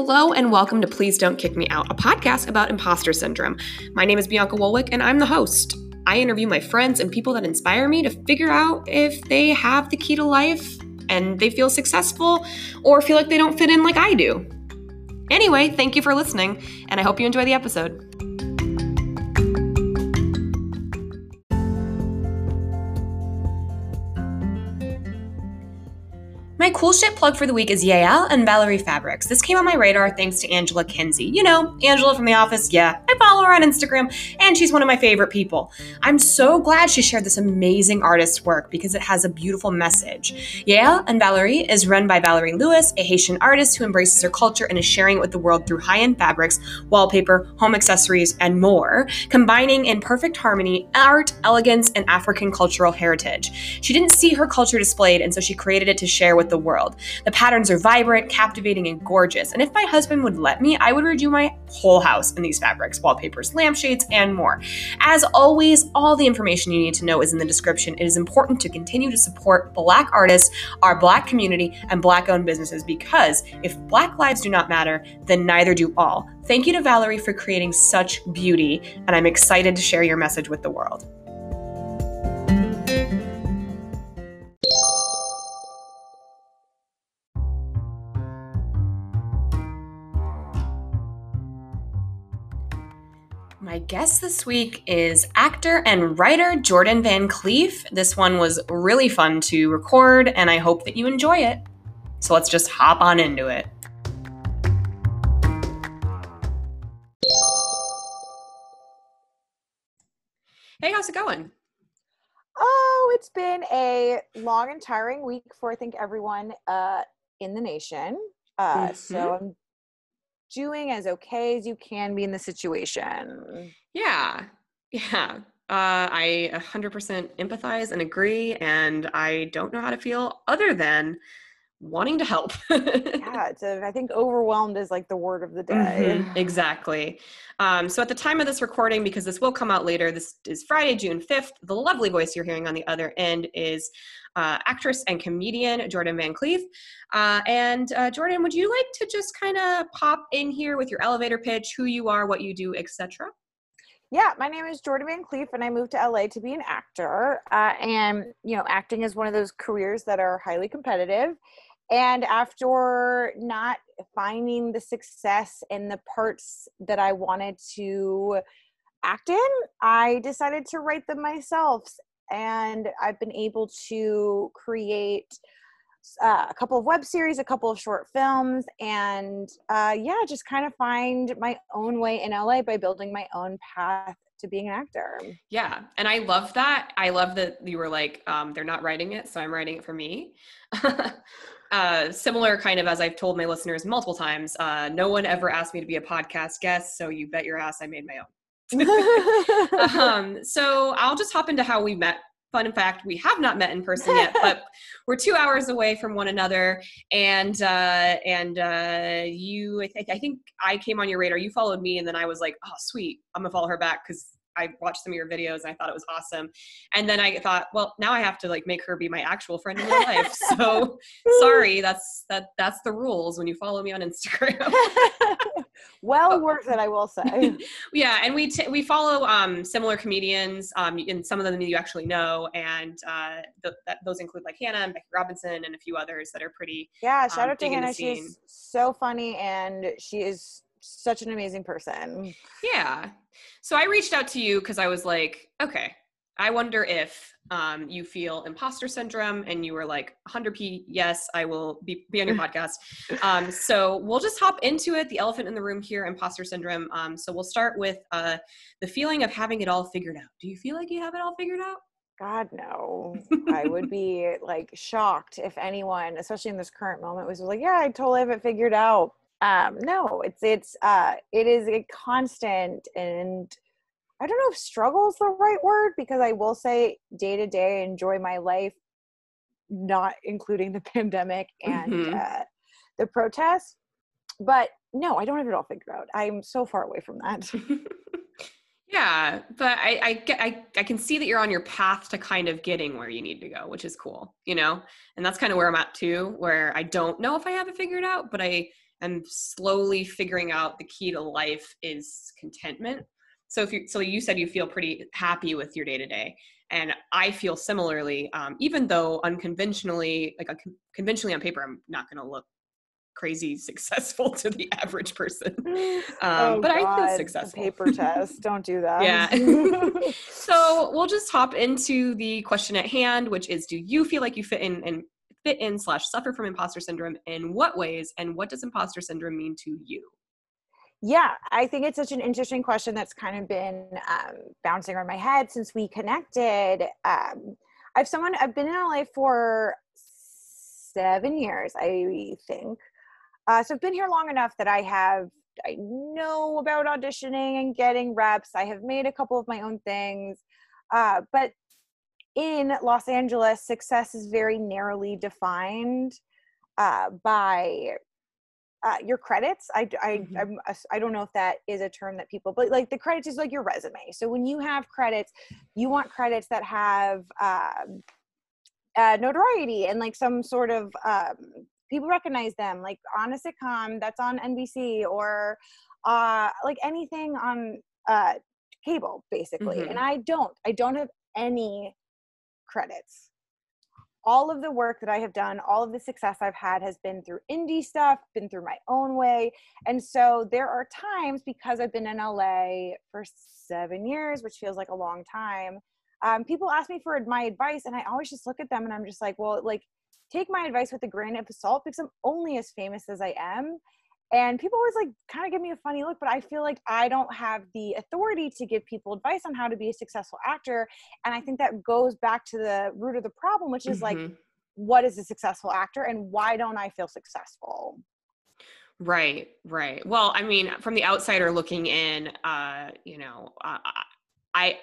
Hello and welcome to Please Don't Kick Me Out, a podcast about imposter syndrome. My name is Bianca Wolwick and I'm the host. I interview my friends and people that inspire me to figure out if they have the key to life and they feel successful or feel like they don't fit in like I do. Anyway, thank you for listening, and I hope you enjoy the episode. Cool shit plug for the week is Yael and Valerie Fabrics. This came on my radar thanks to Angela Kinsey. You know, Angela from The Office, yeah, I follow her on Instagram, and she's one of my favorite people. I'm so glad she shared this amazing artist's work because it has a beautiful message. Yael and Valerie is run by Valerie Lewis, a Haitian artist who embraces her culture and is sharing it with the world through high end fabrics, wallpaper, home accessories, and more, combining in perfect harmony art, elegance, and African cultural heritage. She didn't see her culture displayed, and so she created it to share with the world. The patterns are vibrant, captivating, and gorgeous. And if my husband would let me, I would redo my whole house in these fabrics, wallpapers, lampshades, and more. As always, all the information you need to know is in the description. It is important to continue to support Black artists, our Black community, and Black owned businesses because if Black lives do not matter, then neither do all. Thank you to Valerie for creating such beauty, and I'm excited to share your message with the world. My guest this week is actor and writer Jordan Van Cleef. This one was really fun to record, and I hope that you enjoy it. So let's just hop on into it. Hey, how's it going? Oh, it's been a long and tiring week for I think everyone uh, in the nation. Uh, Mm-hmm. So I'm doing as okay as you can be in the situation. Yeah, yeah. Uh, I 100% empathize and agree, and I don't know how to feel other than wanting to help. Yeah, it's a, I think overwhelmed is like the word of the day. Mhm, exactly. Um, so at the time of this recording, because this will come out later, this is Friday, June 5th. The lovely voice you're hearing on the other end is uh, actress and comedian Jordan Van Cleef. Uh, and uh, Jordan, would you like to just kind of pop in here with your elevator pitch, who you are, what you do, etc.? Yeah, my name is Jordan Van Cleef, and I moved to LA to be an actor. Uh, and you know, acting is one of those careers that are highly competitive. And after not finding the success in the parts that I wanted to act in, I decided to write them myself. And I've been able to create uh, a couple of web series, a couple of short films, and uh, yeah, just kind of find my own way in LA by building my own path to being an actor. Yeah, and I love that. I love that you were like, um, they're not writing it, so I'm writing it for me. uh, similar kind of as I've told my listeners multiple times, uh, no one ever asked me to be a podcast guest, so you bet your ass I made my own. um, so I'll just hop into how we met. Fun fact: we have not met in person yet, but we're two hours away from one another. And uh, and uh, you, I think, I think I came on your radar. You followed me, and then I was like, oh, sweet, I'm gonna follow her back because I watched some of your videos and I thought it was awesome. And then I thought, well, now I have to like make her be my actual friend in real life. So sorry, that's that that's the rules when you follow me on Instagram. well worth it, I will say. yeah, and we t- we follow um, similar comedians, um, and some of them you actually know, and uh, th- that, those include like Hannah and Becky Robinson and a few others that are pretty. Yeah, shout Um, out to dig in the Hannah. She's so funny and she is such an amazing person. Yeah. So I reached out to you because I was like, okay, I wonder if um, you feel imposter syndrome, and you were like, 100p, yes, I will be, be on your podcast. Um, so we'll just hop into it. The elephant in the room here, imposter syndrome. Um, so we'll start with uh, the feeling of having it all figured out. Do you feel like you have it all figured out? God no. I would be like shocked if anyone, especially in this current moment, was like, Yeah, I totally have it figured out. Um, no, it's it's uh it is a constant and I don't know if struggle is the right word because I will say day to day enjoy my life, not including the pandemic and Mhm. uh, the protests. But no, I don't have it all figured out. I'm so far away from that. yeah, but I, I get I, I can see that you're on your path to kind of getting where you need to go, which is cool, you know? And that's kind of where I'm at too, where I don't know if I have it figured out, but I and slowly figuring out the key to life is contentment. So if you so you said you feel pretty happy with your day to day, and I feel similarly. Um, even though unconventionally, like a, conventionally on paper, I'm not going to look crazy successful to the average person. Um, oh, but God. I feel successful. paper test. Don't do that. Yeah. so we'll just hop into the question at hand, which is: Do you feel like you fit in and fit in slash suffer from imposter syndrome? In what ways? And what does imposter syndrome mean to you? Yeah, I think it's such an interesting question that's kind of been um, bouncing around my head since we connected. Um, I've someone I've been in LA for seven years, I think. Uh, so I've been here long enough that I have I know about auditioning and getting reps. I have made a couple of my own things, uh, but in Los Angeles, success is very narrowly defined uh, by uh, your credits. I I mm-hmm. I'm, I don't know if that is a term that people, but like the credits is like your resume. So when you have credits, you want credits that have um, uh, notoriety and like some sort of um, people recognize them like on a sitcom that's on NBC or uh, like anything on uh, cable basically. Mm-hmm. And I don't. I don't have any credits. All of the work that I have done, all of the success I've had has been through indie stuff, been through my own way. And so there are times because I've been in LA for seven years, which feels like a long time. Um, people ask me for my advice, and I always just look at them and I'm just like, well, like, take my advice with a grain of salt because I'm only as famous as I am. And people always like kind of give me a funny look, but I feel like I don't have the authority to give people advice on how to be a successful actor. And I think that goes back to the root of the problem, which is mm-hmm. like, what is a successful actor and why don't I feel successful? Right, right. Well, I mean, from the outsider looking in, uh, you know, uh, I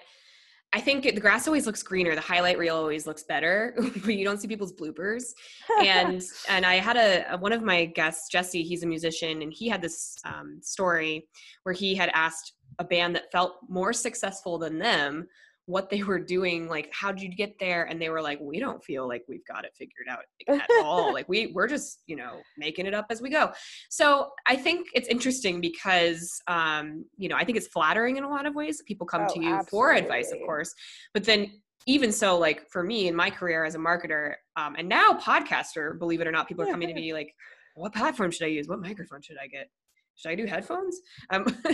I think the grass always looks greener. The highlight reel always looks better, but you don't see people's bloopers. And and I had a, a, one of my guests, Jesse. He's a musician, and he had this um, story where he had asked a band that felt more successful than them what they were doing like how did you get there? And they were like we don't feel like we've got it figured out at all. Like we we're just you know making it up as we go. So i think it's interesting because um you know i think it's flattering in a lot of ways people come oh, to you absolutely. for advice of course. But then even so like for me in my career as a marketer um, and now podcaster believe it or not people are coming to me like what platform should i use? What microphone should i get should I do headphones? Um,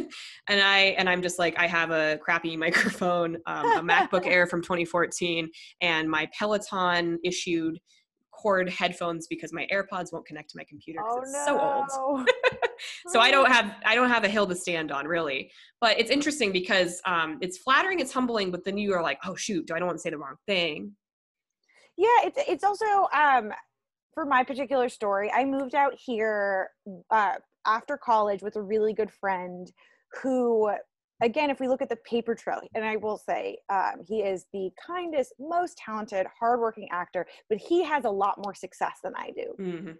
and I and I'm just like I have a crappy microphone, um, a MacBook Air from 2014, and my Peloton issued cord headphones because my AirPods won't connect to my computer because oh, it's no. so old. so I don't have I don't have a hill to stand on really. But it's interesting because um, it's flattering, it's humbling, but then you are like, oh shoot, do I don't want to say the wrong thing? Yeah, it's it's also um, for my particular story. I moved out here uh, after college with a really good friend who again if we look at the paper trail and i will say um, he is the kindest most talented hardworking actor but he has a lot more success than i do. Mm-hmm.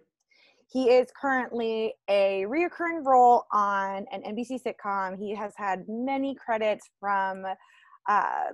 he is currently a reoccurring role on an nbc sitcom. He has had many credits from uh,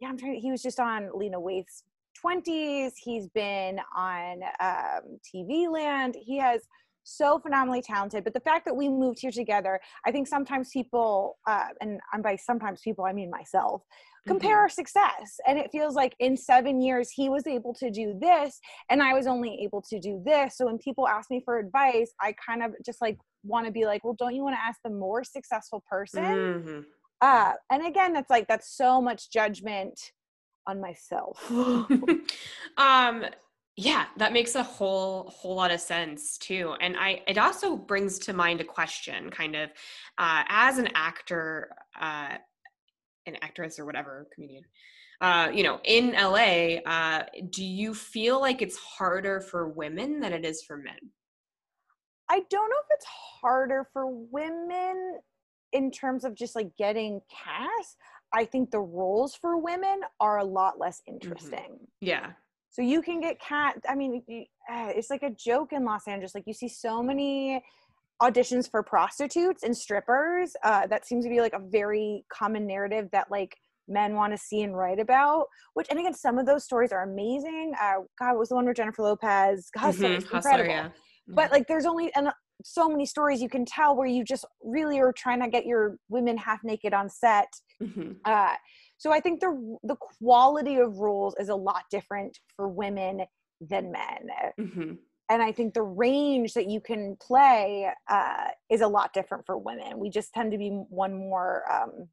yeah i'm trying he was just on lena waithe's 20s he's been on um, tv land. He has so phenomenally talented. But the fact that we moved here together, I think sometimes people, uh, and I'm by sometimes people, I mean myself, compare mm-hmm. our success. And it feels like in seven years, he was able to do this, and I was only able to do this. So when people ask me for advice, I kind of just like want to be like, well, don't you want to ask the more successful person? Mm-hmm. Uh, and again, that's like, that's so much judgment on myself. um, yeah, that makes a whole whole lot of sense too. And I it also brings to mind a question kind of uh, as an actor uh, an actress or whatever comedian uh, you know in la uh, do you feel like it's harder for women than it is for men i don't know if it's harder for women in terms of just like getting cast i think the roles for women are a lot less mm-hmm. interesting mm-hmm. yeah so you can get cat. I mean, eh, it's like a joke in Los Angeles. Like you see so many auditions for prostitutes and strippers. Uh, that seems to be like a very common narrative that like men want to see and write about. Which and again, some of those stories are amazing. Uh, God, was the one with Jennifer Lopez? Hustler, mm-hmm. incredible. Yeah. But like, there's only and so many stories you can tell where you just really are trying to get your women half naked on set. Mm-hmm. Uh, so I think the the quality of roles is a lot different for women than men. Mm-hmm. And I think the range that you can play uh, is a lot different for women. We just tend to be one more um,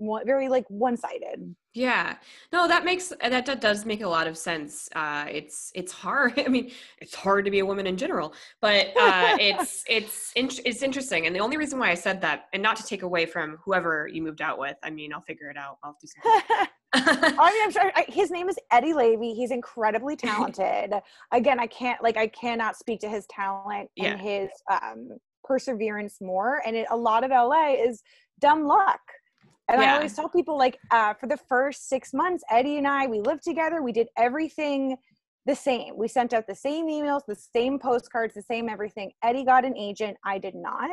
one, very like one-sided yeah no that makes that, that does make a lot of sense uh it's it's hard i mean it's hard to be a woman in general but uh it's it's it's interesting and the only reason why i said that and not to take away from whoever you moved out with i mean i'll figure it out i'll do something I mean, I'm sure I, his name is Eddie Levy. He's incredibly talented. Again, I can't like I cannot speak to his talent yeah. and his um, perseverance more. And it, a lot of LA is dumb luck. And yeah. I always tell people like uh, for the first six months, Eddie and I, we lived together. We did everything the same. We sent out the same emails, the same postcards, the same everything. Eddie got an agent. I did not.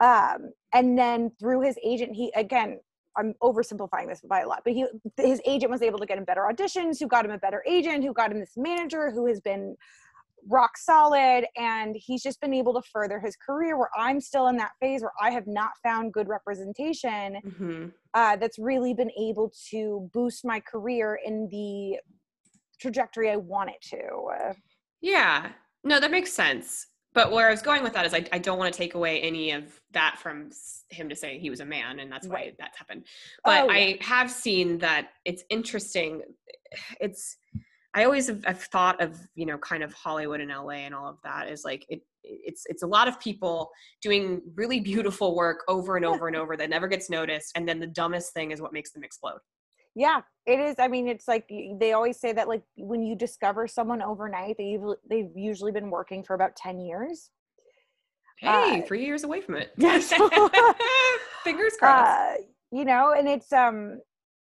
Um, and then through his agent, he again, I'm oversimplifying this by a lot, but he his agent was able to get him better auditions, who got him a better agent, who got him this manager who has been rock solid and he's just been able to further his career where i'm still in that phase where i have not found good representation mm-hmm. uh, that's really been able to boost my career in the trajectory i want it to yeah no that makes sense but where i was going with that is i, I don't want to take away any of that from him to say he was a man and that's why right. that's happened but oh, yeah. i have seen that it's interesting it's I always have I've thought of you know kind of Hollywood and LA and all of that is like it it's it's a lot of people doing really beautiful work over and over and over that never gets noticed and then the dumbest thing is what makes them explode. Yeah, it is. I mean, it's like they always say that like when you discover someone overnight, they they've usually been working for about 10 years. Hey, uh, 3 years away from it. Yes. Fingers crossed. Uh, you know, and it's um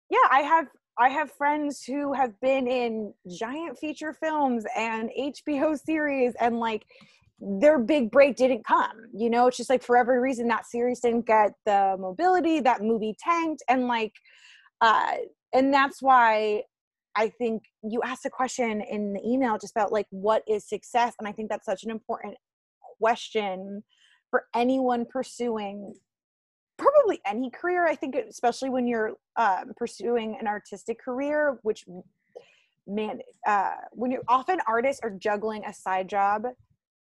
yeah, I have I have friends who have been in giant feature films and HBO series and like their big break didn't come. You know, it's just like for every reason that series didn't get the mobility, that movie tanked and like uh and that's why I think you asked a question in the email just about like what is success and I think that's such an important question for anyone pursuing probably any career i think especially when you're um, pursuing an artistic career which man uh, when you're often artists are juggling a side job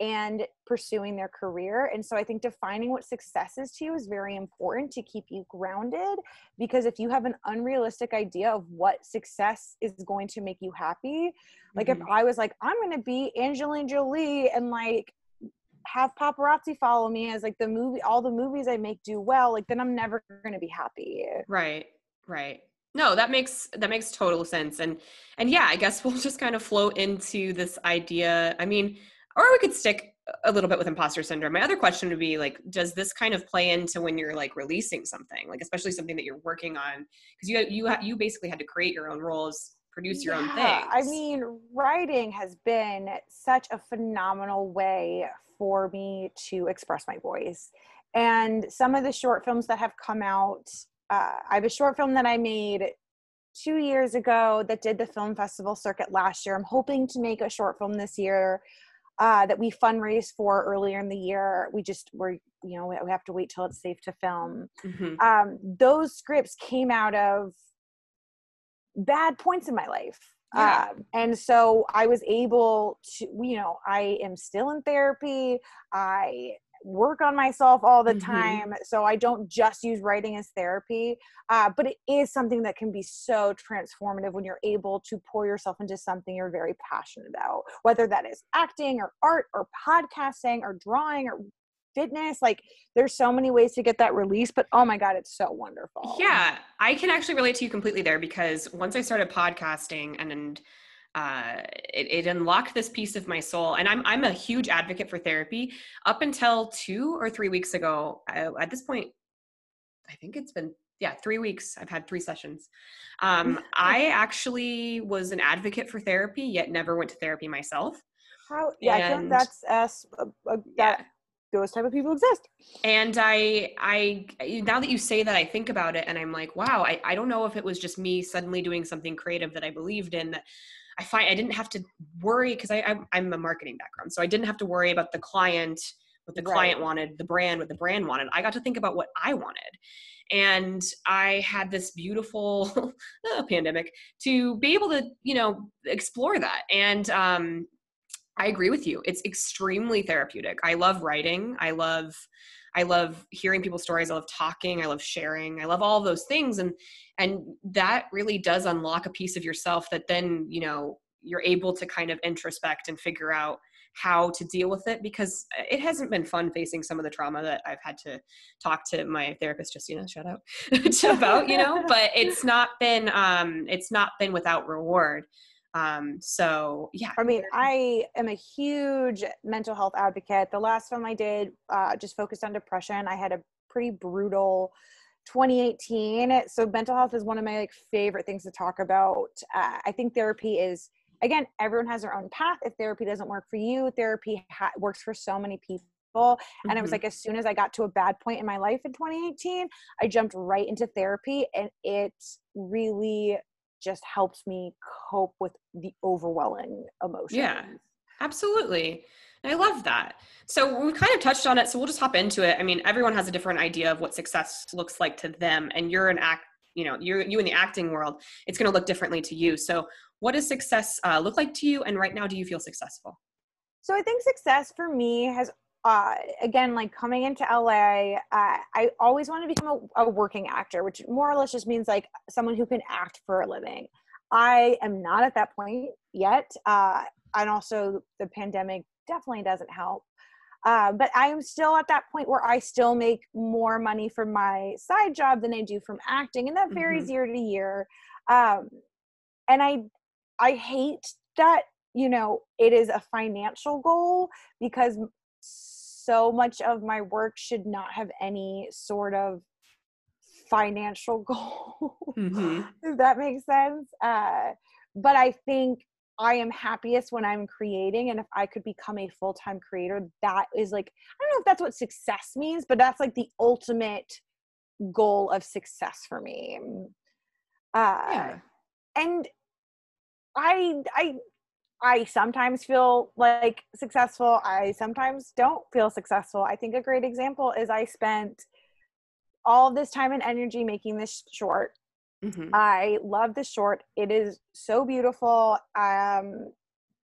and pursuing their career and so i think defining what success is to you is very important to keep you grounded because if you have an unrealistic idea of what success is going to make you happy like mm-hmm. if i was like i'm going to be angelina jolie and like have paparazzi follow me as like the movie all the movies i make do well like then i'm never going to be happy. Right right. No that makes that makes total sense and and yeah i guess we'll just kind of float into this idea i mean or we could stick a little bit with imposter syndrome. My other question would be like does this kind of play into when you're like releasing something like especially something that you're working on? Because you you you basically had to create your own roles produce your yeah, own thing. i mean writing has been such a phenomenal way for me to express my voice. And some of the short films that have come out, uh, I have a short film that I made two years ago that did the film festival circuit last year. I'm hoping to make a short film this year uh, that we fundraised for earlier in the year. We just were, you know, we have to wait till it's safe to film. Mm-hmm. Um, those scripts came out of bad points in my life. Yeah. Um, and so I was able to, you know, I am still in therapy. I work on myself all the mm-hmm. time. So I don't just use writing as therapy, uh, but it is something that can be so transformative when you're able to pour yourself into something you're very passionate about, whether that is acting or art or podcasting or drawing or fitness like there's so many ways to get that release but oh my god it's so wonderful. Yeah i can actually relate to you completely there because once i started podcasting and, and uh, it, it, unlocked this piece of my soul and I'm, I'm a huge advocate for therapy. Up until two or three weeks ago I, at this point i think it's been yeah three weeks. I've had three sessions. Um, i actually was an advocate for therapy yet never went to therapy myself. How yeah and, i think that's us uh, uh, that yeah those type of people exist and i i now that you say that i think about it and i'm like wow i, I don't know if it was just me suddenly doing something creative that i believed in that i find i didn't have to worry because I, I i'm a marketing background so i didn't have to worry about the client what the Right. client wanted, the brand, what the brand wanted. I got to think about what I wanted. And I had this beautiful pandemic to be able to, you know, explore that. And um, I agree with you. It's extremely therapeutic. I love writing. I love I love hearing people's stories. I love talking. I love sharing. I love all those things and and that really does unlock a piece of yourself that then, you know, you're able to kind of introspect and figure out how to deal with it because it hasn't been fun facing some of the trauma that I've had to talk to my therapist Justina shout out about, you know, but it's not been um it's not been without reward. Um so yeah. I mean, I am a huge mental health advocate. The last film I did uh, just focused on depression. I had a pretty brutal 2018. So mental health is one of my like favorite things to talk about. Uh, I think therapy is again, everyone has their own path. If therapy doesn't work for you, therapy ha- works for so many people. And it was like as soon as I got to a bad point in my life in 2018, I jumped right into therapy, and it really just helps me cope with the overwhelming emotions. Yeah. Absolutely. I love that. So we kind of touched on it, so we'll just hop into it. I mean, everyone has a different idea of what success looks like to them, and you're an act, you know, you're you in the acting world. It's going to look differently to you. So, what does success uh, look like to you? And right now, do you feel successful? So I think success for me has, uh, again, like coming into LA, uh, I always wanted to become a, a working actor, which more or less just means like someone who can act for a living. I am not at that point yet. Uh, and also, the pandemic definitely doesn't help. Uh, but I am still at that point where I still make more money from my side job than I do from acting, and that varies year to year. Um, and I, I hate that you know it is a financial goal because so much of my work should not have any sort of financial goal Mm-hmm. if that makes sense uh, but i think i am happiest when i'm creating and if i could become a full-time creator that is like i don't know if that's what success means but that's like the ultimate goal of success for me uh, Yeah. and i i i sometimes feel like successful i sometimes don't feel successful. I think a great example is i spent all this time and energy making this short. Mm-hmm. i love this short. It is so beautiful. Um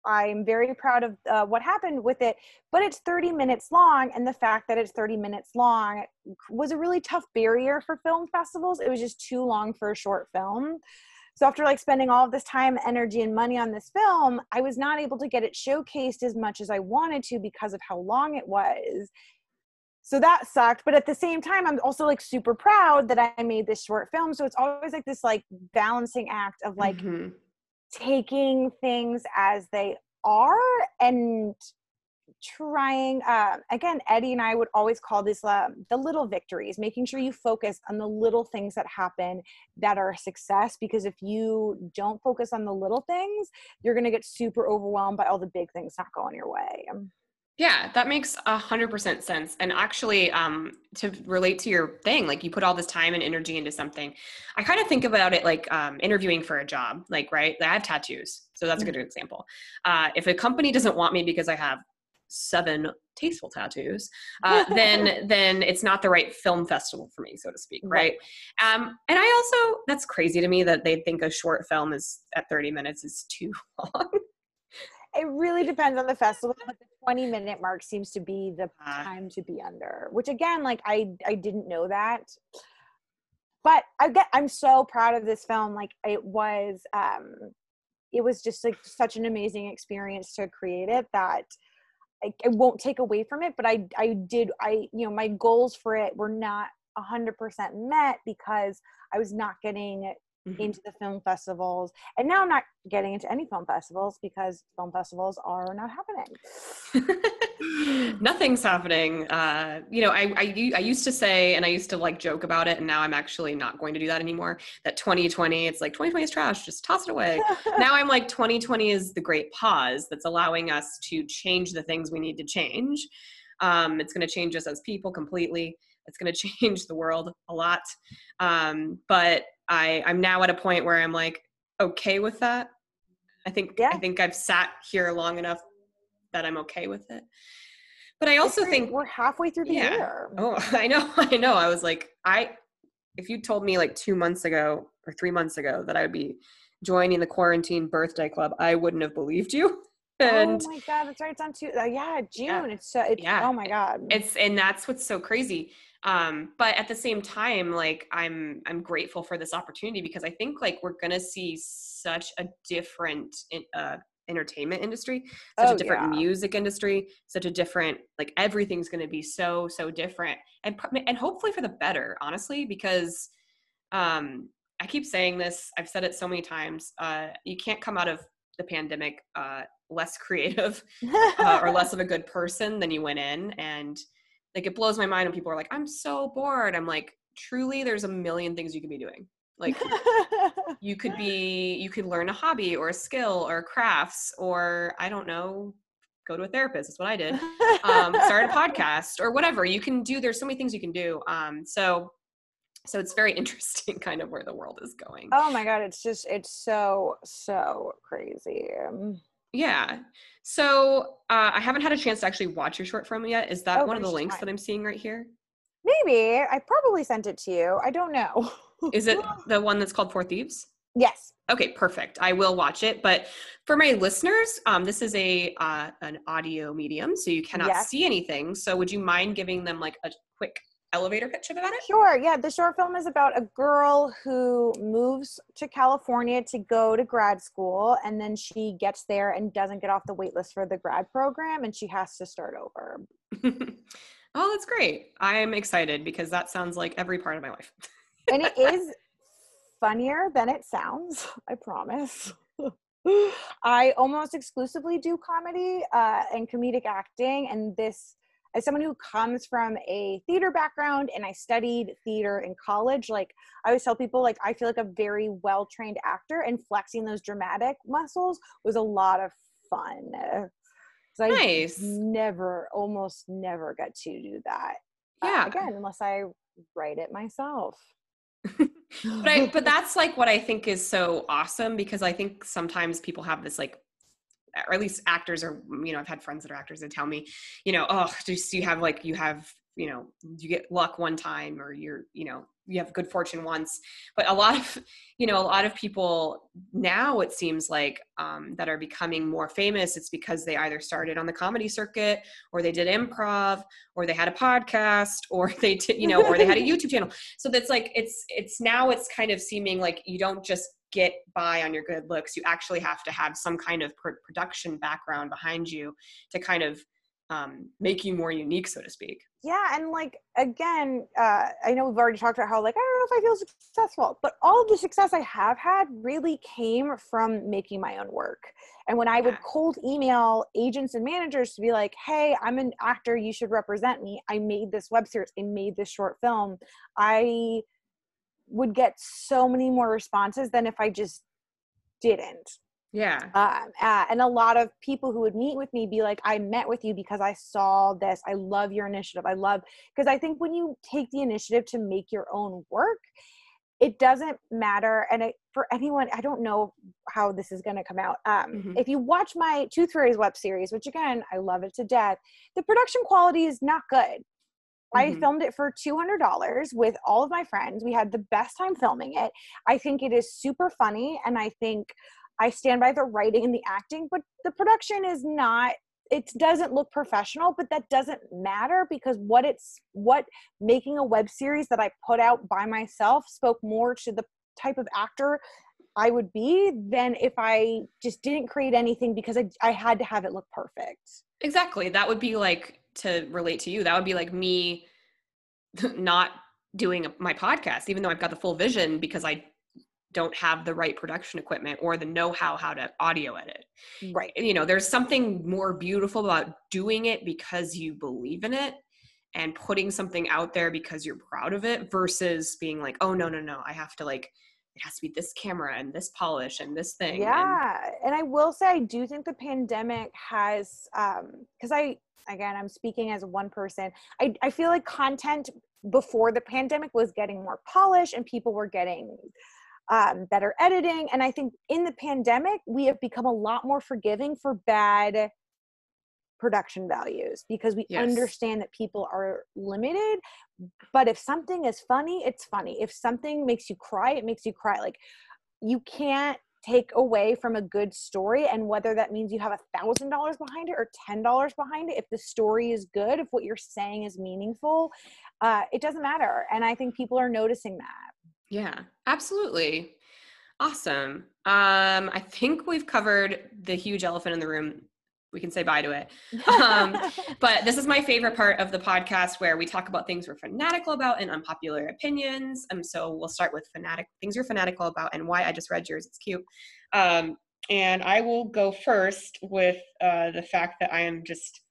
i'm very proud of uh, what happened with it but it's 30 minutes long and the fact that it's 30 minutes long was a really tough barrier for film festivals. It was just too long for a short film so after like spending all of this time energy and money on this film i was not able to get it showcased as much as i wanted to because of how long it was so that sucked but at the same time i'm also like super proud that i made this short film so it's always like this like balancing act of like Mhm. taking things as they are and trying uh, again eddie and i would always call this uh, the little victories making sure you focus on the little things that happen that are a success because if you don't focus on the little things you're going to get super overwhelmed by all the big things not going your way Yeah, that makes a hundred percent sense. And actually, um, to relate to your thing, like you put all this time and energy into something. I kind of think about it like um, interviewing for a job. Like, right? I have tattoos, so that's a good example. Uh, if a company doesn't want me because I have seven tasteful tattoos, uh, then then it's not the right film festival for me, so to speak, right? Um, and I also that's crazy to me that they think a short film is at thirty minutes is too long. it really depends on the festival but the 20 minute mark seems to be the Ah. time to be under which again like i i didn't know that but i get i'm so proud of this film like it was um it was just like such an amazing experience to create it that I, I won't take away from it but i i did i you know my goals for it were not 100% met because i was not getting Mhm. into the film festivals and now i'm not getting into any film festivals because film festivals are not happening Nothing's happening. Uh, you know, I I used to say, and I used to like joke about it, and now I'm actually not going to do that anymore. That 2020, it's like 2020 is trash, just toss it away. now I'm like 2020 is the great pause that's allowing us to change the things we need to change. Um, it's going to change us as people completely. It's going to change the world a lot. Um, but I I'm now at a point where I'm like okay with that. I think Yeah. I think I've sat here long enough that I'm okay with it. but I also think we're halfway through the yeah. year. Oh, I know, I know. I was like, I if you told me like two months ago or three months ago that I would be joining the quarantine birthday club, I wouldn't have believed you. And oh my god, that's right. It's on two. Uh, yeah, June. Yeah. It's so. It's, Yeah. Oh my god. it's and that's what's so crazy um but at the same time like i'm i'm grateful for this opportunity because i think like we're gonna see such a different in- uh entertainment industry such Oh, a different yeah. music industry such a different like everything's going to be so so different and and hopefully for the better honestly because um i keep saying this i've said it so many times uh you can't come out of the pandemic uh less creative uh, or less of a good person than you went in and like it blows my mind when people are like i'm so bored. I'm like truly there's a million things you could be doing. Like you could be you could learn a hobby or a skill or crafts or i don't know go to a therapist that's what i did um, start a podcast or whatever. You can do there's so many things you can do um, so so it's very interesting kind of where the world is going. Oh my god, it's just it's so so crazy. Yeah so uh, i haven't had a chance to actually watch your short film yet is that Oh, one of the links that i'm seeing right here Maybe I probably sent it to you. I don't know. is it the one that's called four thieves yes. Okay, perfect. I will watch it. But for my listeners, um, this is a uh, an audio medium, so you cannot Yes. see anything. So would you mind giving them like a quick elevator pitch about it? Sure. Yeah, the short film is about a girl who moves to California to go to grad school, and then she gets there and doesn't get off the wait list for the grad program, and she has to start over. oh, that's great. I'm excited because that sounds like every part of my life. And it is funnier than it sounds. I promise. I almost exclusively do comedy uh, and comedic acting, and this. As someone who comes from a theater background and I studied theater in college, like I always tell people, like I feel like a very well trained actor, and flexing those dramatic muscles was a lot of fun. Uh, 'cause I Nice. never, almost never get to do that. uh, Yeah. again, unless I write it myself. but I but that's like what I think is so awesome because I think sometimes people have this like or at least actors or you know I've had friends that are actors that tell me you know oh just you have like you have you know you get luck one time or you're you know you have good fortune once. But a lot of you know a lot of people now it seems like um, that are becoming more famous it's because they either started on the comedy circuit or they did improv or they had a podcast or they did you know or they had a youtube channel. So that's like it's it's now it's kind of seeming like you don't just get by on your good looks you actually have to have some kind of pr- production background behind you to kind of um, make you more unique so to speak. Yeah and like again uh, i know we've already talked about how like i don't know if i feel successful but all of the success i have had really came from making my own work. And when i would cold email agents and managers to be like hey i'm an actor you should represent me. I made this web series i made this short film. I would get so many more responses than if i just didn't. Yeah. Um, uh, and a lot of people who would meet with me be like i met with you because i saw this. I love your initiative. I love because i think when you take the initiative to make your own work it doesn't matter. And it, for anyone i don't know how this is going to come out. Um, Mhm. if you watch my tooth fairies web series which again i love it to death the production quality is not good I Mhm. filmed it for $200 with all of my friends. We had the best time filming it. I think it is super funny and I think I stand by the writing and the acting, but the production is not it doesn't look professional, but that doesn't matter because what it's what making a web series that I put out by myself spoke more to the type of actor I would be than if I just didn't create anything because I, I had to have it look perfect. Exactly. That would be like to relate to you. That would be like me not doing my podcast, even though I've got the full vision because I don't have the right production equipment or the know-how how to audio edit. Right. You know, there's something more beautiful about doing it because you believe in it and putting something out there because you're proud of it versus being like, oh no, no, no, I have to like it has to be this camera and this polish and this thing. Yeah, and I will say I do think the pandemic has um because I again I'm speaking as one person. I I feel like content before the pandemic was getting more polished and people were getting um, better editing. And I think in the pandemic we have become a lot more forgiving for bad production values because we Yes. understand that people are limited but if something is funny it's funny if something makes you cry it makes you cry like you can't take away from a good story and whether that means you have a thousand dollars behind it or ten dollars behind it if the story is good if what you're saying is meaningful uh, it doesn't matter and i think people are noticing that Yeah, absolutely. Awesome. Um, I think we've covered the huge elephant in the room. We can say bye to it. Um, But this is my favorite part of the podcast where we talk about things we're fanatical about and unpopular opinions. Um, so we'll start with fanatic things you're fanatical about and why I just read yours. It's cute. Um, and I will go first with uh, the fact that I am just,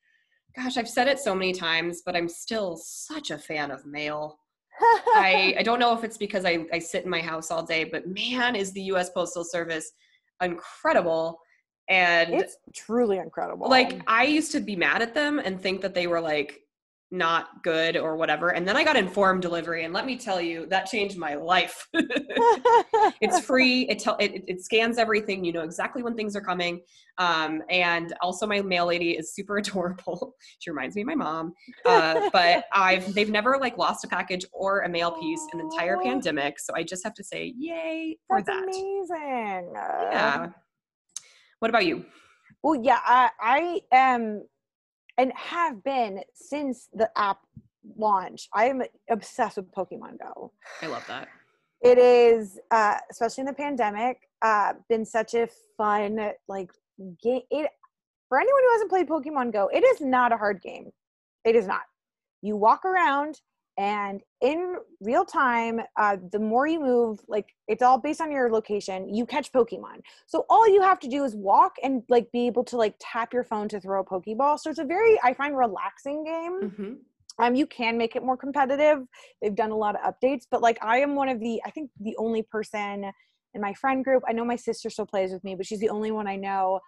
gosh, I've said it so many times, but I'm still such a fan of mail. I, I don't know if it's because I, I sit in my house all day, but man, is the US Postal Service incredible. And it's truly incredible like I used to be mad at them and think that they were like not good or whatever. And then I got informed delivery, and let me tell you, that changed my life. it's free. It, tell, it it scans everything. You know exactly when things are coming. Um, and also, my mail lady is super adorable. she reminds me of my mom. Uh, but I've they've never like lost a package or a mail piece in the entire pandemic. So I just have to say, yay for That's that. amazing. Yeah. What about you? Well, yeah, I, I am and have been since the app launch. I am obsessed with Pokemon Go. I love that. It is, uh, especially in the pandemic, uh, been such a fun like game. It for anyone who hasn't played Pokemon Go, it is not a hard game. It is not. You walk around and in real time, uh, the more you move, like it's all based on your location, you catch Pokemon. So all you have to do is walk and like be able to like tap your phone to throw a Pokeball. So it's a very, I find, relaxing game hmm um you can make it more competitive they've done a lot of updates but like i am one of the i think the only person in my friend group i know my sister still plays with me but she's the only one i know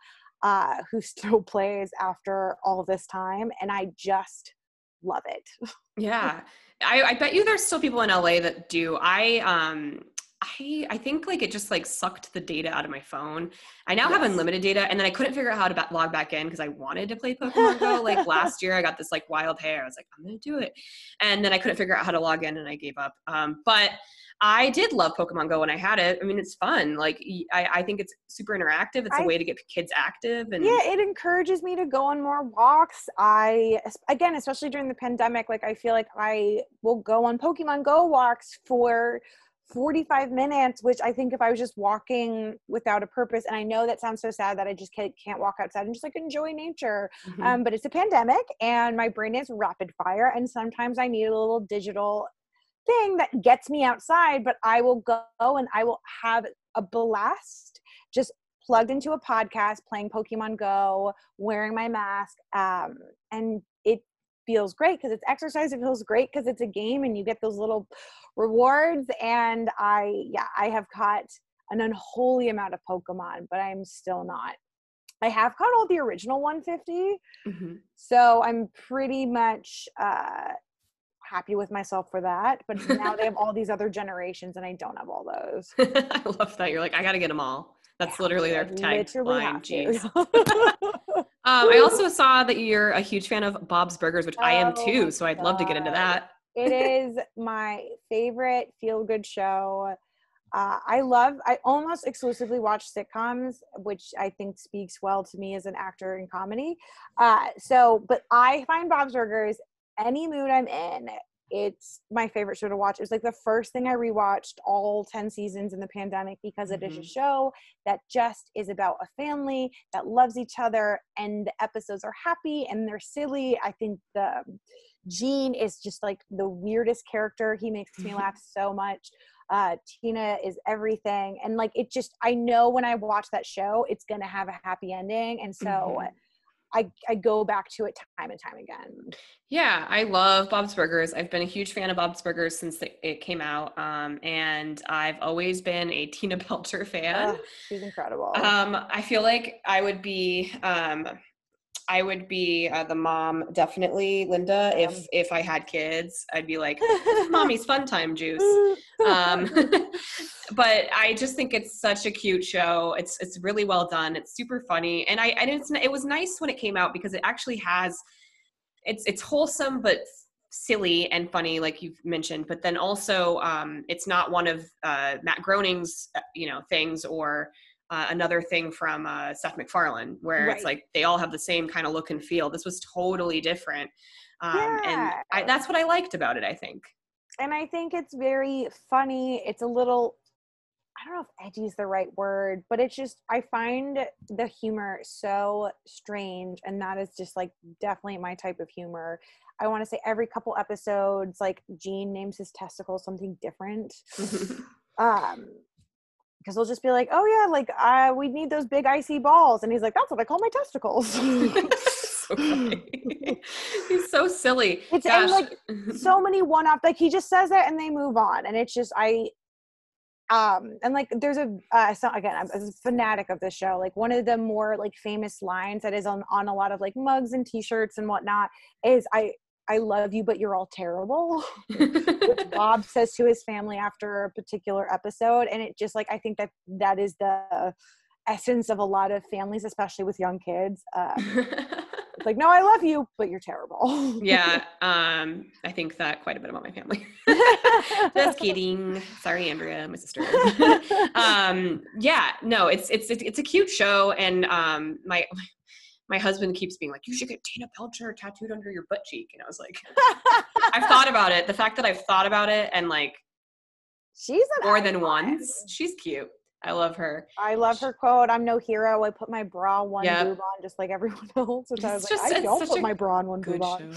uh who still plays after all this time and i just love it Yeah. I, I bet you there's still people in LA that do. I um I I think like it just like sucked the data out of my phone. I now have unlimited data and then I couldn't figure out how to ba- log back in because I wanted to play Pokemon Go. Like last year I got this like wild hair. I was like, I'm gonna do it. And then I couldn't figure out how to log in and I gave up. Um, but I did love Pokemon Go when I had it. I mean, it's fun. Like I, I think it's super interactive. It's a I- way to get kids active and yeah it encourages me to go on more walks i again especially during the pandemic like i feel like i will go on pokemon go walks for 45 minutes which i think if i was just walking without a purpose and i know that sounds so sad that i just can't, can't walk outside and just like enjoy nature Mhm. um, but it's a pandemic and my brain is rapid fire and sometimes i need a little digital thing that gets me outside but i will go and i will have a blast just plugged into a podcast playing pokemon go wearing my mask um, and feels great because it's exercise it feels great because it's a game and you get those little rewards and i yeah i have caught an unholy amount of pokemon but i'm still not i have caught all the original 150 Mhm. so I'm pretty much uh, happy with myself for that. But now they have all these other generations, and I don't have all those. I love that. You're like, I gotta get them all. That's literally their tagline. Jeez. Um, I also saw that you're a huge fan of Bob's Burgers, which I am Oh too. So I'd love to get into that. it is my favorite feel good show. Uh, I love, I almost exclusively watch sitcoms, which I think speaks well to me as an actor in comedy. Uh, so, but I find Bob's Burgers, any mood I'm in, it's my favorite show to watch. It was like the first thing I rewatched all 10 seasons in the pandemic because it is a Mhm. show that just is about a family that loves each other and the episodes are happy and they're silly. I think the Gene is just like the weirdest character. He makes me laugh so much. Uh, Tina is everything. And like it just, I know when I watch that show, it's going to have a happy ending. And so Mhm. I, I go back to it time and time again. Yeah, I love Bob's Burgers. I've been a huge fan of Bob's Burgers since it came out, um, and I've always been a Tina Belcher fan. Ugh, she's incredible. Um, I feel like I would be. Um, I would be uh, the mom, definitely, Linda. If Um. if I had kids, I'd be like, "Mommy's fun time juice." Um, but I just think it's such a cute show. It's it's really well done. It's super funny, and I and it's it was nice when it came out because it actually has it's it's wholesome but silly and funny like you've mentioned but then also um, it's not one of uh, matt groening's uh, you know things or uh, another thing from uh, seth macfarlane where it's like they all have the same kind of look and feel this was totally different um, and I, that's what i liked about it i think and I think it's very funny. It's a little I don't know if edgy is the right word, but it's just I find the humor so strange and that is just like definitely my type of humor. I want to say every couple episodes like Gene names his testicles something different. Um because they'll just be like, "Oh yeah, like uh, we need those big icy balls," and he's like, "That's what I call my testicles." so he's so silly. It's- and, like, so many one off like he just says it and they move on and it's just i um and like there's a uh so again i'm a fanatic of this show like one of the more like famous lines that is on on a lot of like mugs and t-shirts and whatnot is i i love you but you're all terrible which bob says to his family after a particular episode. And it just like i think that that is the essence of a lot of families especially with young kids uh, it's like no i love you but you're terrible. Yeah um i think that quite a bit about my family. Just kidding. Sorry andrea my sister. Um yeah no it's it's it's a cute show. And um my my husband keeps being like you should get tina belcher tattooed under your butt cheek and i was like i've thought about it the fact that i've thought about it and like she's more than once she's cute i love her I love her quote. I'm no hero. I put my bra one Yep. boob on just like everyone else. Which I was It's like, just- I don't put my bra on one boob on.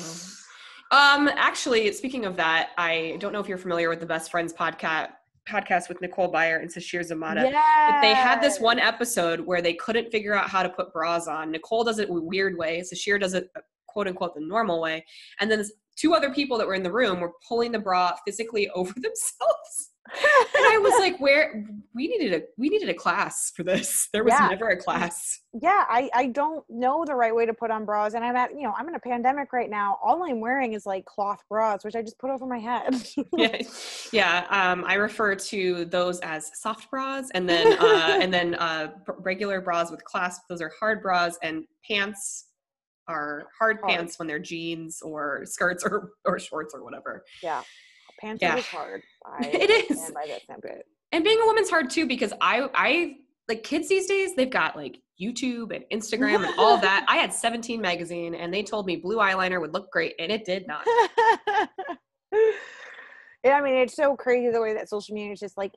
um actually speaking of that i don't know if you're familiar with the best friends podcast podcast with nicole Byer and Sasheer Zamata Yeah. they had this one episode where they couldn't figure out how to put bras on. Nicole does it a weird way. Sasheer does it uh, quote unquote the normal way. And then two other people that were in the room were pulling the bra physically over themselves. And I was like, where we needed a we needed a class for this. There was Yeah. never a class. yeah, I, I don't know the right way to put on bras. And I'm at, you know, I'm in a pandemic right now. All I'm wearing is like cloth bras, which I just put over my head. yeah, yeah. Um, I refer to those as soft bras, and then uh, and then uh, regular bras with clasp. Those are hard bras, and pants are hard Hard. pants when they're jeans or skirts or or shorts or whatever. Pants Yeah. is hard. I It is. by that snippet. And being a woman's hard too because I I like kids these days. They've got like YouTube and Instagram and all that. I had 17 magazine, and they told me blue eyeliner would look great, and it did not. yeah, I mean, it's so crazy the way that social media is just like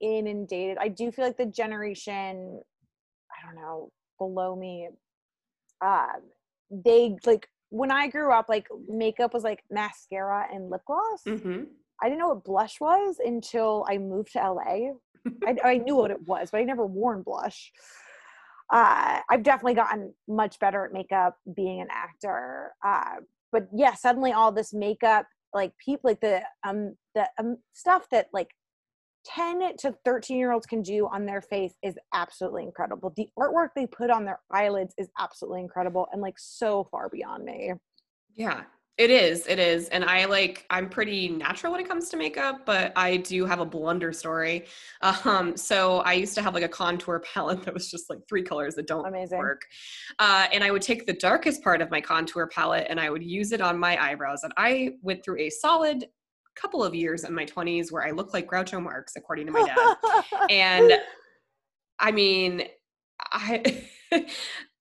inundated. I do feel like the generation, I don't know, below me, um, they like when I grew up, like makeup was like mascara and lip gloss. hmm I didn't know what blush was until I moved to LA. I, I knew what it was, but I never worn blush. Uh, I've definitely gotten much better at makeup being an actor. Uh, but yeah, suddenly all this makeup, like people, like the um the um, stuff that like ten to thirteen year olds can do on their face is absolutely incredible. The artwork they put on their eyelids is absolutely incredible and like so far beyond me. Yeah, it is. It is. And I like, I'm pretty natural when it comes to makeup, but I do have a blunder story. Um, so I used to have like a contour palette that was just like three colors that don't Amazing. work. Uh, and I would take the darkest part of my contour palette and I would use it on my eyebrows. And I went through a solid couple of years in my 20s where I looked like Groucho Marx, according to my dad. and I mean, I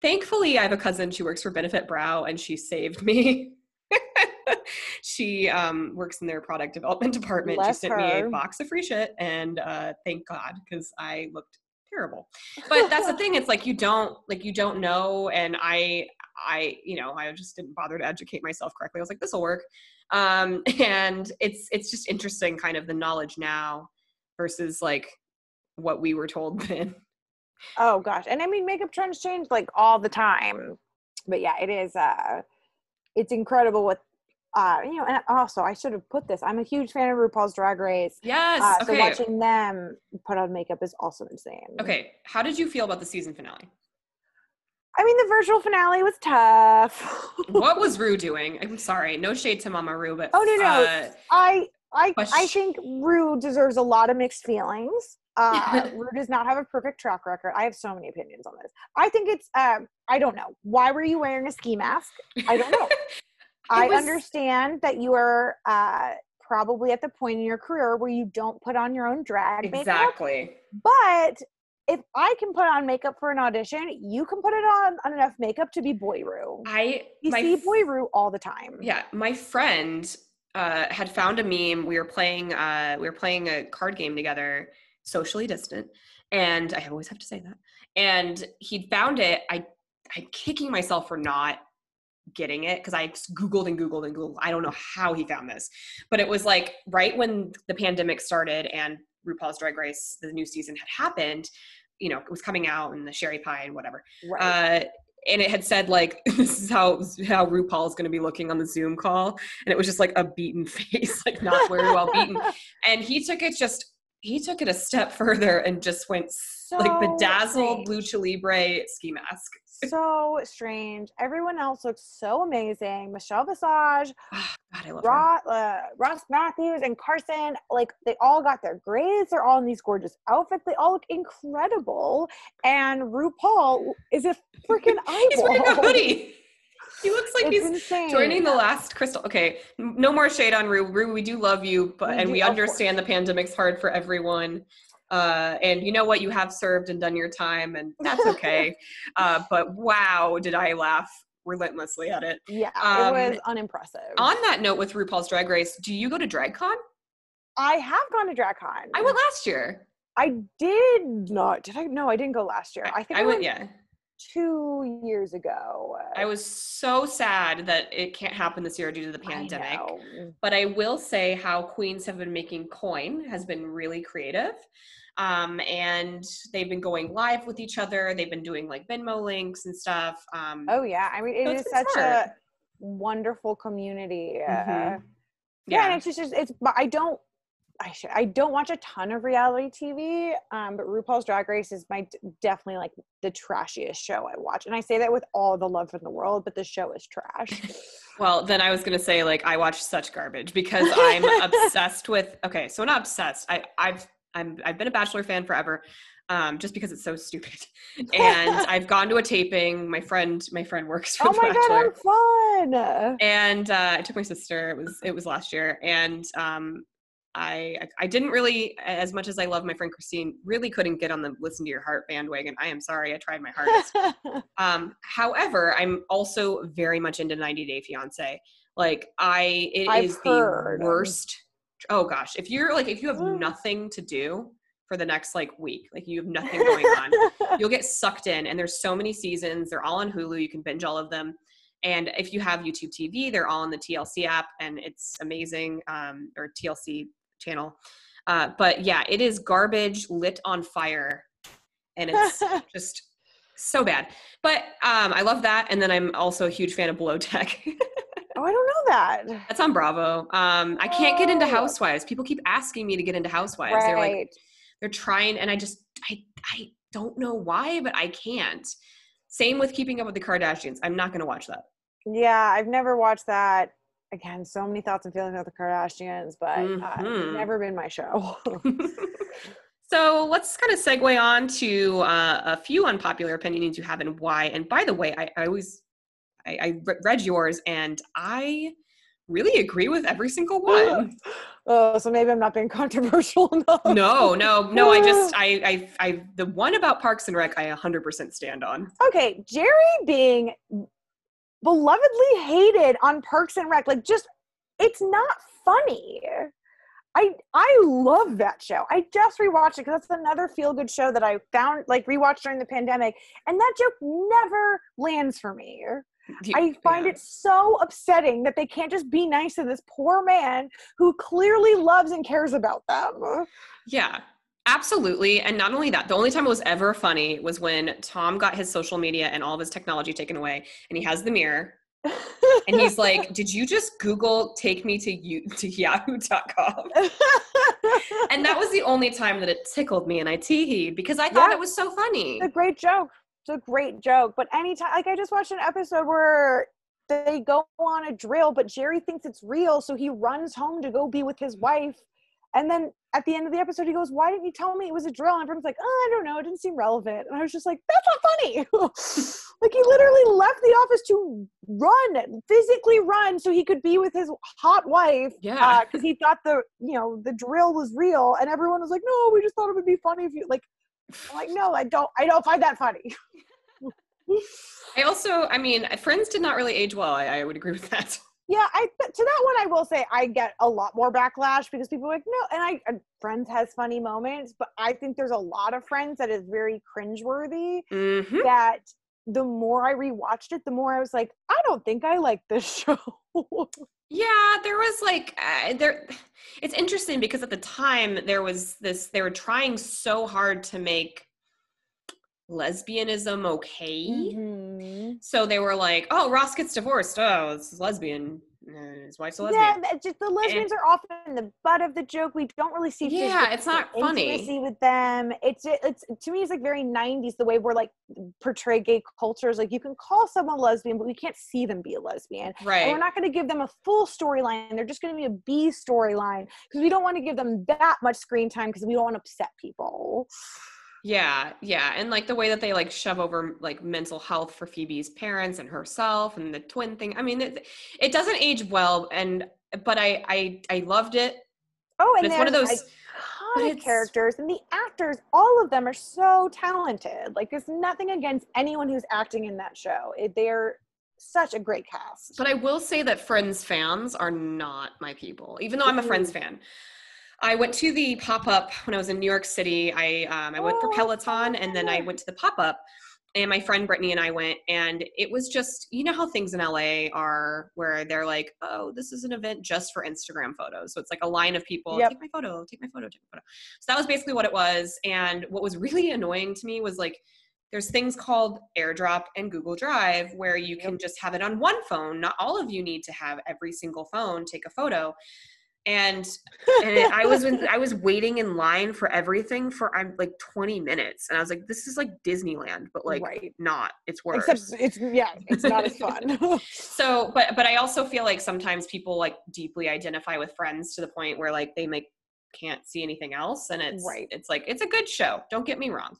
thankfully I have a cousin. She works for Benefit Brow, and she saved me. she um, works in their product development department. Bless she sent me a box of free shit, and uh, thank God because I looked terrible. But that's the thing; it's like you don't like you don't know, and I I you know I just didn't bother to educate myself correctly. I was like, this will work, um, and it's it's just interesting, kind of the knowledge now versus like what we were told then. Oh gosh. And I mean makeup trends change like all the time. But yeah, it is uh it's incredible what uh you know, and also I should have put this. I'm a huge fan of RuPaul's Drag Race. Yes. Uh, so okay. watching them put on makeup is also insane. okay. How did you feel about the season finale? I mean, the virtual finale was tough. what was Rue doing? I'm sorry, no shade to Mama Rue, but Oh no, no. uh, I I I think Rue deserves a lot of mixed feelings. Uh, Rue does not have a perfect track record. I have so many opinions on this. I think it's um I don't know. Why were you wearing a ski mask? I don't know. I was- understand that you are uh probably at the point in your career where you don't put on your own drag makeup. exactly. But if I can put on makeup for an audition, you can put it on, on enough makeup to be Boy Rue. I You see f- Boy Rue all the time. Yeah, my friend uh, had found a meme. We were playing. Uh, we were playing a card game together, socially distant, and I always have to say that. And he'd found it. I, I'm kicking myself for not getting it because I googled and googled and googled. I don't know how he found this, but it was like right when the pandemic started and RuPaul's Drag Race, the new season had happened. You know, it was coming out and the sherry pie and whatever Right. uh, and it had said like this is how how RuPaul is going to be looking on the Zoom call, and it was just like a beaten face, like not very well beaten. And he took it just he took it a step further and just went s- like bedazzled strange. lucha libre ski mask. so strange. Everyone else looks so amazing. Michelle Visage, Ah, God, I love her. Ross, uh, Ross Mathews, and Carson. Like they all got their grades. They're all in these gorgeous outfits. They all look incredible. And RuPaul is a freaking eyeball. He's wearing a hoodie. He looks like It's he's insane. joining the last crystal. Okay, no more shade on Rue. Rue, we do love you, but We and we understand the pandemic's hard for everyone. Uh, and you know what? You have served and done your time, and that's okay. uh, but wow, did I laugh relentlessly at it. Yeah, Um, it was unimpressive. On that note, with RuPaul's Drag Race, do you go to DragCon? I have gone to DragCon. I went last year. I did not. Did I? No, I didn't go last year. I, think I, I went. went Yeah, two years ago. I was so sad that it can't happen this year due to the pandemic. know. but I will say how queens have been making coin has been really creative. Um, and they've been going live with each other. They've been doing like Venmo links and stuff. Um, Oh yeah, I mean it So is such smart. a wonderful community. Uh, Mhm. yeah, yeah. and it's just it's. But I don't. I should. I don't watch a ton of reality TV. Um, but RuPaul's Drag Race is my definitely like the trashiest show I watch, and I say that with all the love in the world. But the show is trash. Well, then I was gonna say like I watch such garbage because I'm obsessed with. Okay, so not obsessed. I I've I'm I've been a Bachelor fan forever. Um, just because it's so stupid, and I've gone to a taping. My friend, my friend works for oh The my Bachelor. god, how fun! and uh, I took my sister. It was it was last year, and um, I I didn't really, as much as I love my friend Christine, really couldn't get on the listen to your heart bandwagon. I am sorry, I tried my hardest. um, however, I'm also very much into 90 Day Fiance. Like I, it I've is heard. the worst. Oh gosh, if you're like if you have Mm. nothing to do for the next like week, like you have nothing going on, you'll get sucked in and there's so many seasons they're all on hulu you can binge all of them and if you have youtube tv they're all on the tlc app and it's amazing um, or tlc channel. Uh, but yeah it is garbage lit on fire and it's just so bad. But um, i love that and then i'm also a huge fan of below deck. Oh, I don't know that. that's on bravo. Um, i can't get into Oh. housewives. People keep asking me to get into housewives. They're like they're trying and i just i i don't know why but i can't. Same with keeping up with the kardashians. I'm not going to watch that. Yeah, I've never watched that. Again, so many thoughts and feelings about the Kardashians, but uh, Mhm. it's never been my show. so let's kind of segue on to uh, a few unpopular opinions you have and why and by the way i, I always I, I re- read yours and i really agree with every single one oh, so maybe I'm not being controversial enough. no no no i just I, I i the one about parks and rec i 100% stand on Okay, Jerry being belovedly hated on Parks and Rec, like just it's not funny. I I love that show. I just rewatched it because that's another feel good show that I found like rewatched during the pandemic, and that joke never lands for me. I find Yeah. it so upsetting that they can't just be nice to this poor man who clearly loves and cares about them. Yeah, absolutely. And not only that, the only time it was ever funny was when Tom got his social media and all of his technology taken away, and he has the mirror, and he's like, "Did you just Google take me to you to Yahoo.com?" And that was the only time that it tickled me, and I teeheed because I thought Yeah. it was so funny. It's a great joke. It's a great joke. But anytime, like I just watched an episode where they go on a drill, but Jerry thinks it's real, so he runs home to go be with his wife. And then at the end of the episode, he goes, "Why didn't you tell me it was a drill?" And everyone's like, "Oh, I don't know. It didn't seem relevant." And I was just like, "That's not funny." like he literally left the office to run, physically run, so he could be with his hot wife. Yeah, because uh, he thought the you know the drill was real, and everyone was like, "No, we just thought it would be funny if you like." I'm like, "No, I don't. I don't find that funny." I also, I mean, Friends did not really age well. I, I would agree with that. Yeah, I to that one I will say I get a lot more backlash because people are like, no, and I and Friends has funny moments, but I think there's a lot of Friends that is very cringeworthy. Mm-hmm. That the more I rewatched it, the more I was like, I don't think I like this show. yeah, there was like uh, there. It's interesting because at the time there was this. They were trying so hard to make lesbianism okay. Mm-hmm. So they were like, "Oh, Ross gets divorced. Oh, this is lesbian. his wife's a lesbian." Yeah, just the lesbians and, are often the butt of the joke. We don't really see. Yeah, it's not funny. with them. It's it's to me, it's like very '90s the way we're like portray gay cultures. Like you can call someone lesbian, but we can't see them be a lesbian. Right. And we're not going to give them a full storyline. They're just going to be a B storyline because we don't want to give them that much screen time because we don't want to upset people. Yeah, yeah, and like the way that they like shove over like mental health for Phoebe's parents and herself and the twin thing. I mean, it, it doesn't age well, and but I I I loved it. Oh, and it's one of those iconic characters, and the actors, all of them are so talented. Like, there's nothing against anyone who's acting in that show. It, they're such a great cast. But I will say that Friends fans are not my people, even though I'm a Friends mm-hmm. fan. I went to the pop up when I was in New York City. I um, I went oh, for Peloton, and then I went to the pop up. And my friend Brittany and I went, and it was just you know how things in LA are, where they're like, "Oh, this is an event just for Instagram photos." So it's like a line of people, yep. take my photo, take my photo, take my photo. So that was basically what it was. And what was really annoying to me was like, there's things called airdrop and google drive where you can just have it on one phone not all of you need to have every single phone take a photo and and it, I was in, I was waiting in line for everything for I'm like 20 minutes, and I was like, this is like Disneyland, but like right. not. It's worse. Except it's yeah, it's not as fun. so, but but I also feel like sometimes people like deeply identify with Friends to the point where like they like can't see anything else, and it's right. It's like it's a good show. Don't get me wrong.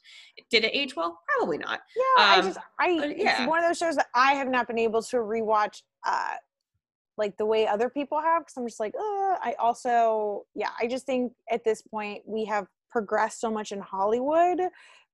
Did it age well? Probably not. Yeah, um, I just I yeah. it's one of those shows that I have not been able to rewatch. Uh, like the way other people have because i'm just like uh, i also yeah i just think at this point we have progressed so much in hollywood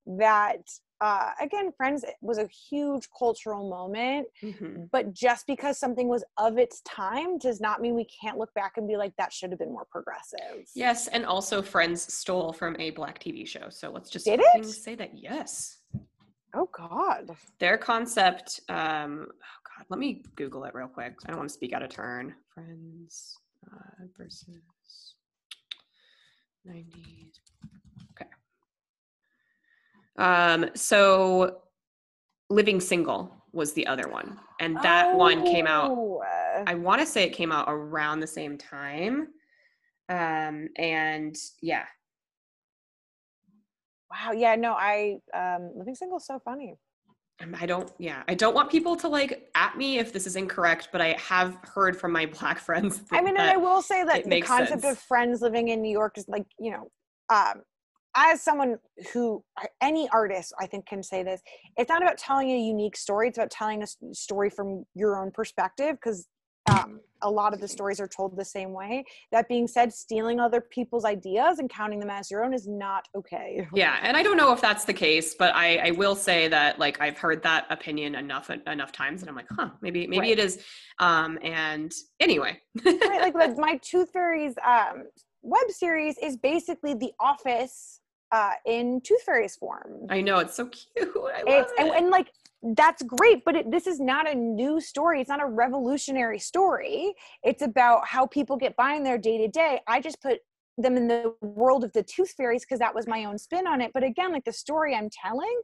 that uh, again friends was a huge cultural moment mm-hmm. but just because something was of its time does not mean we can't look back and be like that should have been more progressive. Yes and also friends stole from a black tv show so let's just say that yes. Oh god. Their concept um God, let me Google it real quick. I don't want to speak out of turn. Friends uh, versus 90s. Okay. Um, so Living Single was the other one. And that oh. one came out, oh. I want to say it came out around the same time. Um, and yeah. Wow. Yeah, no, I, um, Living Single is so funny. I don't, yeah, I don't want people to like at me if this is incorrect, but I have heard from my black friends. I mean, and I will say that the concept sense. of friends living in New York is like, you know, um, as someone who any artist I think can say this, it's not about telling a unique story. It's about telling a story from your own perspective because um, a lot of the stories are told the same way. That being said, stealing other people's ideas and counting them as your own is not okay. Yeah, and I don't know if that's the case, but I, I will say that like I've heard that opinion enough enough times, and I'm like, huh, maybe maybe right. it is. Um, and anyway, right, like my Tooth Fairies um, web series is basically The Office uh, in Tooth Fairies form. I know it's so cute. I love it's, it. And, and like that's great but it, this is not a new story. It's not a revolutionary story. It's about how people get by in their day to day. I just put them in the world of the tooth fairies because that was my own spin on it. But again like the story i'm telling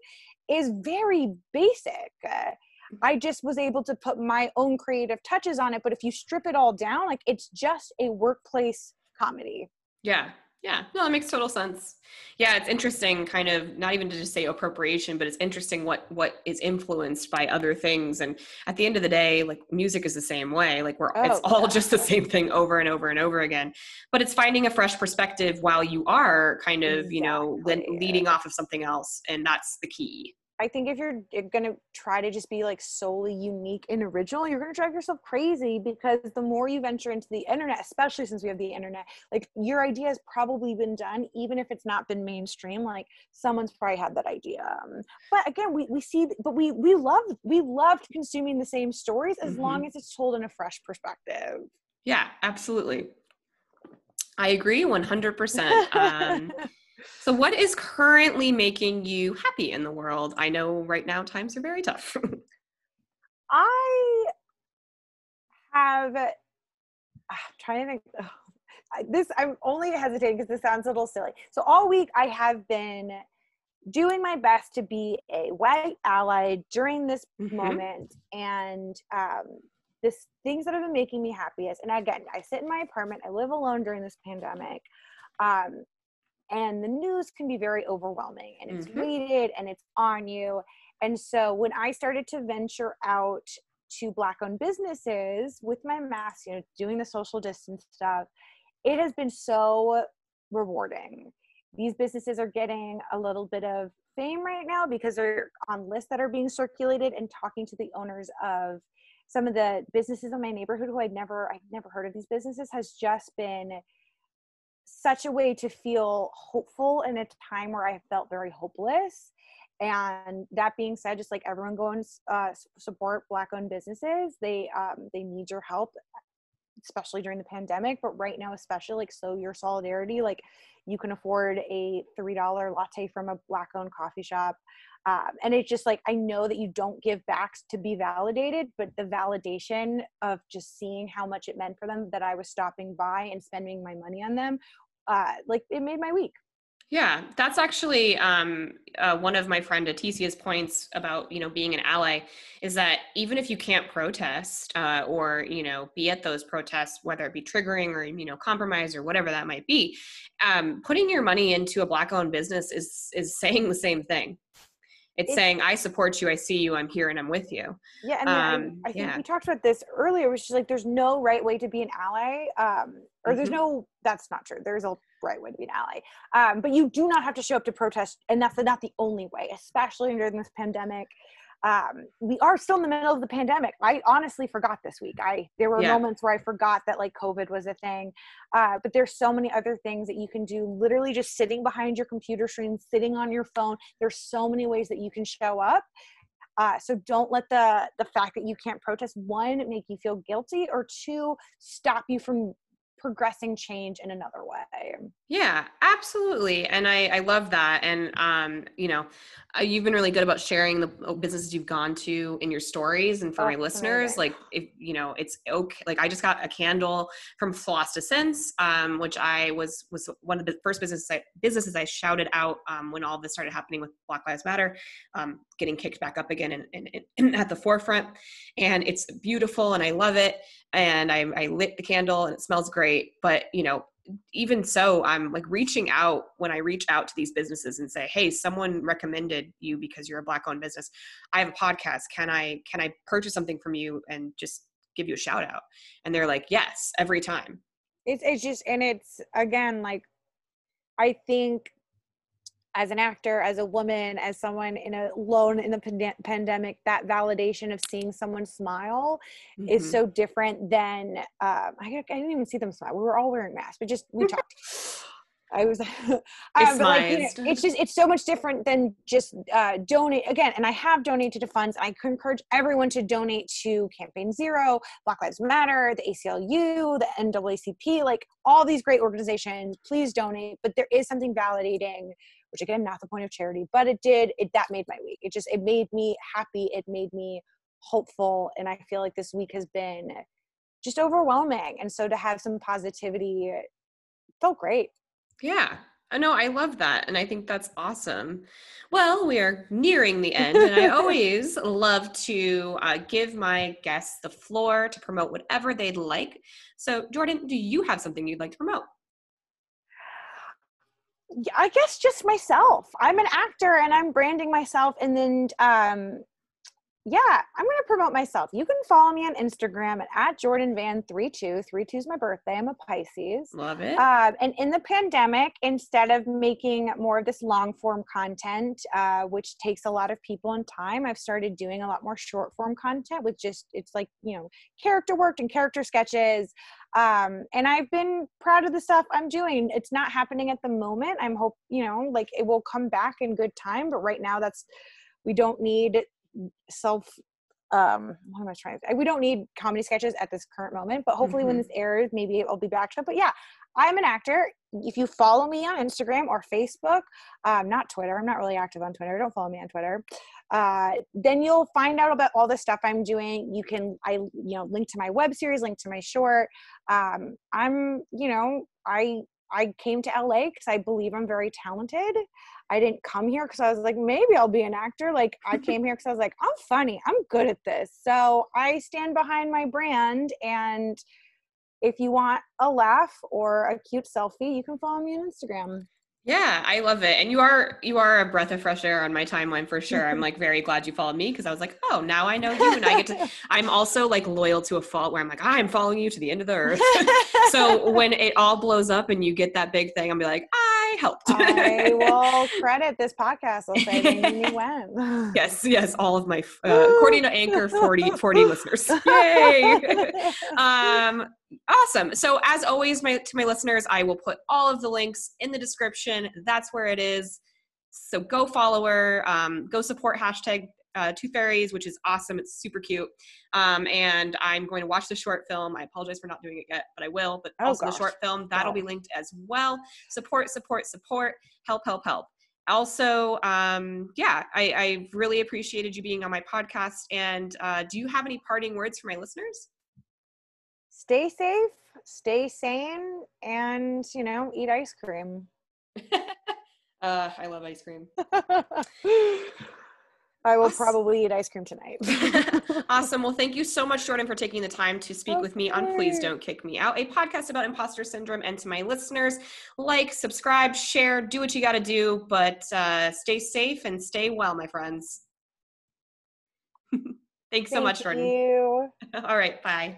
is very basic. Uh, i just was able to put my own creative touches on it but if you strip it all down like it's just a workplace comedy. Yeah Yeah, no, that makes total sense. Yeah, it's interesting, kind of not even to just say appropriation, but it's interesting what what is influenced by other things. And at the end of the day, like music is the same way. Like we're oh, it's all yeah. just the same thing over and over and over again. But it's finding a fresh perspective while you are kind of, exactly. you know, leading off of something else, and that's the key. I think if you're, you're going to try to just be like solely unique and original, you're going to drive yourself crazy because the more you venture into the internet, especially since we have the internet, like your idea has probably been done, even if it's not been mainstream. Like someone's probably had that idea. Um, but again, we, we see, but we we love we loved consuming the same stories as mm-hmm. long as it's told in a fresh perspective. Yeah, absolutely. I agree 100%. Um, So, what is currently making you happy in the world? I know right now times are very tough. I have, I'm trying to think. Oh, this I'm only hesitating because this sounds a little silly. So all week I have been doing my best to be a white ally during this mm-hmm. moment, and um, this things that have been making me happiest. And again, I sit in my apartment. I live alone during this pandemic. Um, and the news can be very overwhelming and it's mm-hmm. weighted and it's on you and so when i started to venture out to black owned businesses with my mask you know doing the social distance stuff it has been so rewarding these businesses are getting a little bit of fame right now because they're on lists that are being circulated and talking to the owners of some of the businesses in my neighborhood who I'd never I've never heard of these businesses has just been such a way to feel hopeful in a time where I felt very hopeless. And that being said, just like everyone go and uh, support Black-owned businesses. They um, they need your help, especially during the pandemic. But right now, especially like so, your solidarity. Like you can afford a three dollar latte from a Black-owned coffee shop. Um, and it's just like i know that you don't give back to be validated but the validation of just seeing how much it meant for them that i was stopping by and spending my money on them uh, like it made my week. Yeah, that's actually um, uh, one of my friend Aticia's points about you know being an ally is that even if you can't protest uh, or you know be at those protests, whether it be triggering or you know compromise or whatever that might be, um, putting your money into a black-owned business is is saying the same thing it's, it's, saying i support you i see you i'm here and i'm with you yeah and um, I, I, think yeah. we talked about this earlier which is like there's no right way to be an ally um, or mm-hmm. there's no that's not true there's a right way to be an ally um, but you do not have to show up to protest and that's not the only way especially during this pandemic um, we are still in the middle of the pandemic. I honestly forgot this week. I there were yeah. moments where I forgot that like COVID was a thing. Uh, but there's so many other things that you can do. Literally, just sitting behind your computer screen, sitting on your phone. There's so many ways that you can show up. Uh, so don't let the the fact that you can't protest one make you feel guilty, or two stop you from progressing change in another way yeah absolutely and i i love that and um you know uh, you've been really good about sharing the uh, businesses you've gone to in your stories and for my listeners amazing. like if you know it's okay like i just got a candle from floss to sense um which i was was one of the first businesses I, businesses i shouted out um when all this started happening with black lives matter um getting kicked back up again and, and, and at the forefront and it's beautiful and i love it and I, I lit the candle and it smells great but you know even so i'm like reaching out when i reach out to these businesses and say hey someone recommended you because you're a black owned business. I have a podcast. Can i can i purchase something from you and just give you a shout out? And they're like yes every time. It's it's just and it's again like i think as an actor, as a woman, as someone in a alone in the pand- pandemic, that validation of seeing someone smile mm-hmm. is so different than um, I, I, didn't even see them smile. We were all wearing masks, but just we talked. I was, um, like, you know, it's just it's so much different than just uh, donate again. And I have donated to funds. I could encourage everyone to donate to Campaign Zero, Black Lives Matter, the ACLU, the NAACP, like all these great organizations. Please donate. But there is something validating which again not the point of charity but it did it that made my week it just it made me happy it made me hopeful and i feel like this week has been just overwhelming and so to have some positivity felt great yeah I know I love that. And I think that's awesome. Well, we are nearing the end, and I always love to uh, give my guests the floor to promote whatever they'd like. So, Jordan, do you have something you'd like to promote? I guess just myself. I'm an actor and I'm branding myself. And then um, yeah, I'm going to promote myself. You can follow me on Instagram at, at Jordan Van 32. 32 is my birthday. I'm a Pisces. Love it. Uh, and in the pandemic, instead of making more of this long form content, uh, which takes a lot of people and time, I've started doing a lot more short form content with just, it's like, you know, character work and character sketches. Um, and I've been proud of the stuff I'm doing. It's not happening at the moment. I'm hope, you know, like it will come back in good time. But right now, that's, we don't need self um what am i trying to say we don't need comedy sketches at this current moment but hopefully mm-hmm. when this airs maybe i'll be back to it but yeah i'm an actor if you follow me on instagram or facebook um not twitter i'm not really active on twitter don't follow me on twitter uh then you'll find out about all the stuff i'm doing you can i you know link to my web series link to my short um i'm you know i I came to LA because I believe I'm very talented. I didn't come here because I was like, maybe I'll be an actor. Like, I came here because I was like, I'm funny. I'm good at this. So I stand behind my brand. And if you want a laugh or a cute selfie, you can follow me on Instagram. Yeah, I love it. And you are you are a breath of fresh air on my timeline for sure. I'm like very glad you followed me because I was like, oh, now I know you and I get to I'm also like loyal to a fault where I'm like, I'm following you to the end of the earth. so when it all blows up and you get that big thing, I'll be like, I helped. I will credit this podcast. I'll say they made me win. yes, yes, all of my uh, according to Anchor 40 40 listeners. Yay. um awesome. So as always, my to my listeners, I will put all of the links in the description. That's where it is. So go follow her. Um, go support hashtag uh, Tooth Fairies, which is awesome. It's super cute. Um, and I'm going to watch the short film. I apologize for not doing it yet, but I will. But oh, also gosh. the short film that'll oh. be linked as well. Support, support, support. Help, help, help. Also, um, yeah, I, I really appreciated you being on my podcast. And uh, do you have any parting words for my listeners? stay safe, stay sane, and you know, eat ice cream. uh, I love ice cream. I will awesome. probably eat ice cream tonight. awesome. Well, thank you so much, Jordan, for taking the time to speak okay. with me on Please Don't Kick Me Out, a podcast about imposter syndrome. And to my listeners, like, subscribe, share, do what you got to do, but uh, stay safe and stay well, my friends. Thanks so much, Jordan. You. All right. Bye.